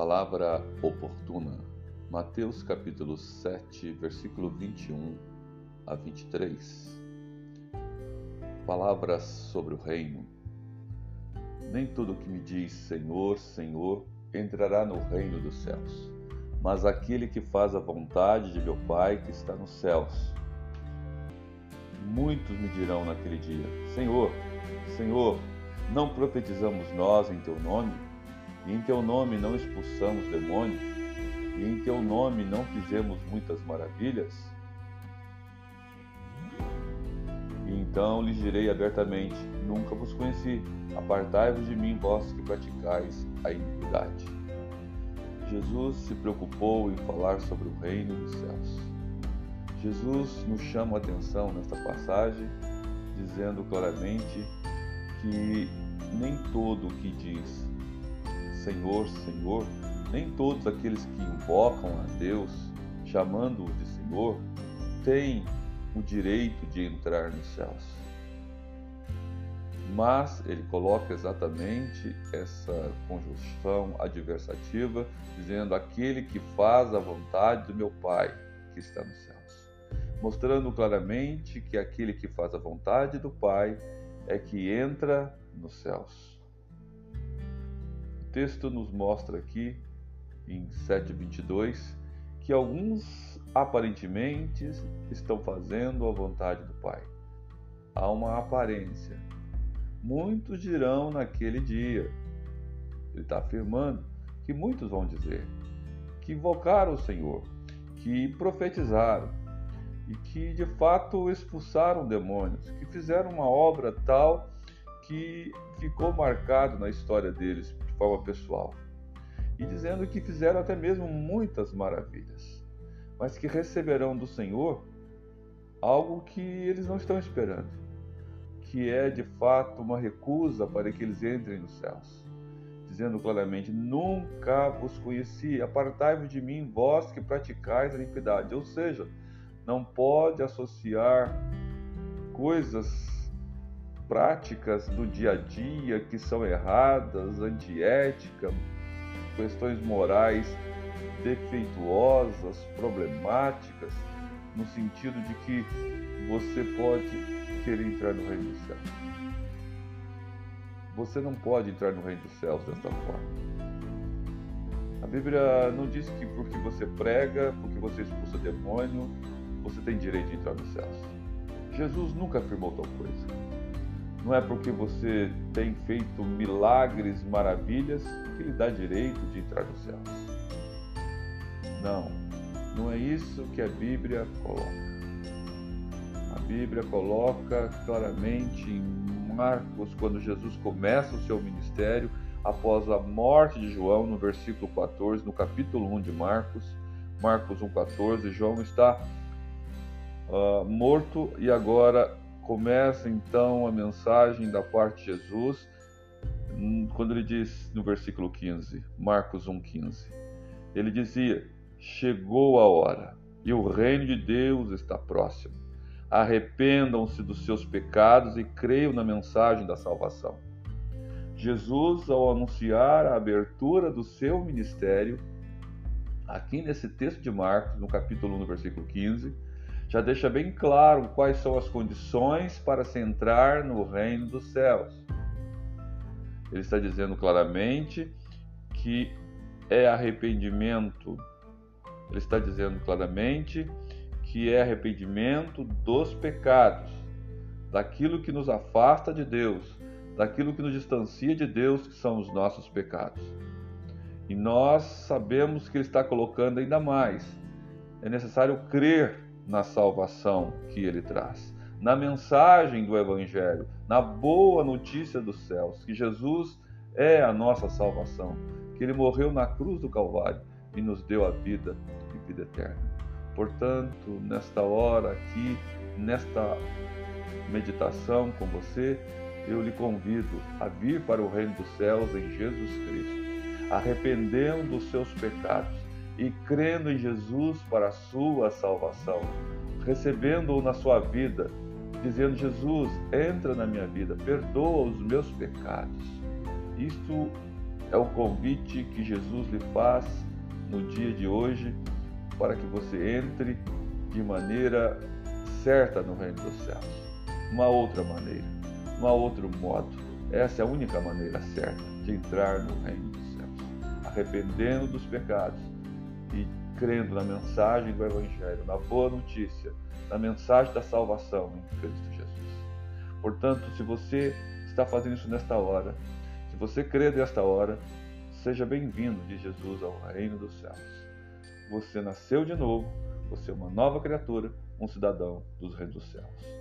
Palavra oportuna. Mateus capítulo 7, versículo 21 a 23. Palavras sobre o reino. Nem todo que me diz Senhor, Senhor entrará no reino dos céus, mas aquele que faz a vontade de meu Pai que está nos céus. Muitos me dirão naquele dia: Senhor, Senhor, não profetizamos nós em teu nome? E em teu nome não expulsamos demônios? E em teu nome não fizemos muitas maravilhas? E então lhes direi abertamente: Nunca vos conheci. Apartai-vos de mim, vós que praticais a iniquidade. Jesus se preocupou em falar sobre o reino dos céus. Jesus nos chama a atenção nesta passagem, dizendo claramente que nem todo o que diz Senhor, Senhor, nem todos aqueles que invocam a Deus, chamando-o de Senhor, têm o direito de entrar nos céus. Mas ele coloca exatamente essa conjunção adversativa, dizendo: aquele que faz a vontade do meu Pai que está nos céus. Mostrando claramente que aquele que faz a vontade do Pai é que entra nos céus. Texto nos mostra aqui, em 7,22, que alguns aparentemente estão fazendo a vontade do Pai. Há uma aparência. Muitos dirão naquele dia, ele está afirmando que muitos vão dizer que invocaram o Senhor, que profetizaram e que de fato expulsaram demônios, que fizeram uma obra tal que ficou marcado na história deles de forma pessoal. E dizendo que fizeram até mesmo muitas maravilhas, mas que receberão do Senhor algo que eles não estão esperando, que é de fato uma recusa para que eles entrem nos céus. Dizendo claramente: Nunca vos conheci, apartai-vos de mim, vós que praticais a iniquidade. Ou seja, não pode associar coisas práticas do dia a dia que são erradas, antiéticas, questões morais defeituosas, problemáticas, no sentido de que você pode querer entrar no reino dos céus. Você não pode entrar no reino dos céus desta forma. A Bíblia não diz que porque você prega, porque você expulsa demônio, você tem direito de entrar nos céus. Jesus nunca afirmou tal coisa. Não é porque você tem feito milagres, maravilhas, que lhe dá direito de entrar no céu. Não, não é isso que a Bíblia coloca. A Bíblia coloca claramente em Marcos, quando Jesus começa o seu ministério, após a morte de João, no versículo 14, no capítulo 1 de Marcos, Marcos 1,14, João está uh, morto e agora começa então a mensagem da parte de Jesus, hum, quando ele diz no versículo 15, Marcos 1,15, ele dizia: Chegou a hora e o reino de Deus está próximo. Arrependam-se dos seus pecados e creiam na mensagem da salvação. Jesus, ao anunciar a abertura do seu ministério, aqui nesse texto de Marcos, no capítulo 1, no versículo 15, já deixa bem claro quais são as condições para se entrar no reino dos céus. Ele está dizendo claramente que é arrependimento. Ele está dizendo claramente que é arrependimento dos pecados, daquilo que nos afasta de Deus, daquilo que nos distancia de Deus, que são os nossos pecados. E nós sabemos que ele está colocando ainda mais. É necessário crer na salvação que ele traz, na mensagem do Evangelho, na boa notícia dos céus, que Jesus é a nossa salvação, que ele morreu na cruz do Calvário e nos deu a vida e vida eterna. Portanto, nesta hora aqui, nesta meditação com você, eu lhe convido a vir para o reino dos céus em Jesus Cristo, arrependendo dos seus pecados e crendo em Jesus para a sua salvação, recebendo-o na sua vida, dizendo: Jesus, entra na minha vida, perdoa os meus pecados. Isto É o convite que Jesus lhe faz no dia de hoje para que você entre de maneira certa no reino dos céus. Uma outra maneira, um outro modo. Essa é a única maneira certa de entrar no reino dos céus. Arrependendo dos pecados e crendo na mensagem do Evangelho, na boa notícia, na mensagem da salvação em Cristo Jesus. Portanto, se você está fazendo isso nesta hora, se você crê nesta hora, seja bem-vindo de Jesus ao reino dos céus. Você nasceu de novo, você é uma nova criatura, um cidadão dos reinos dos céus.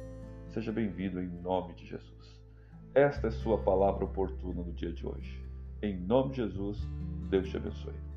Seja bem-vindo em nome de Jesus. Esta é sua palavra oportuna no dia de hoje. Em nome de Jesus, Deus te abençoe.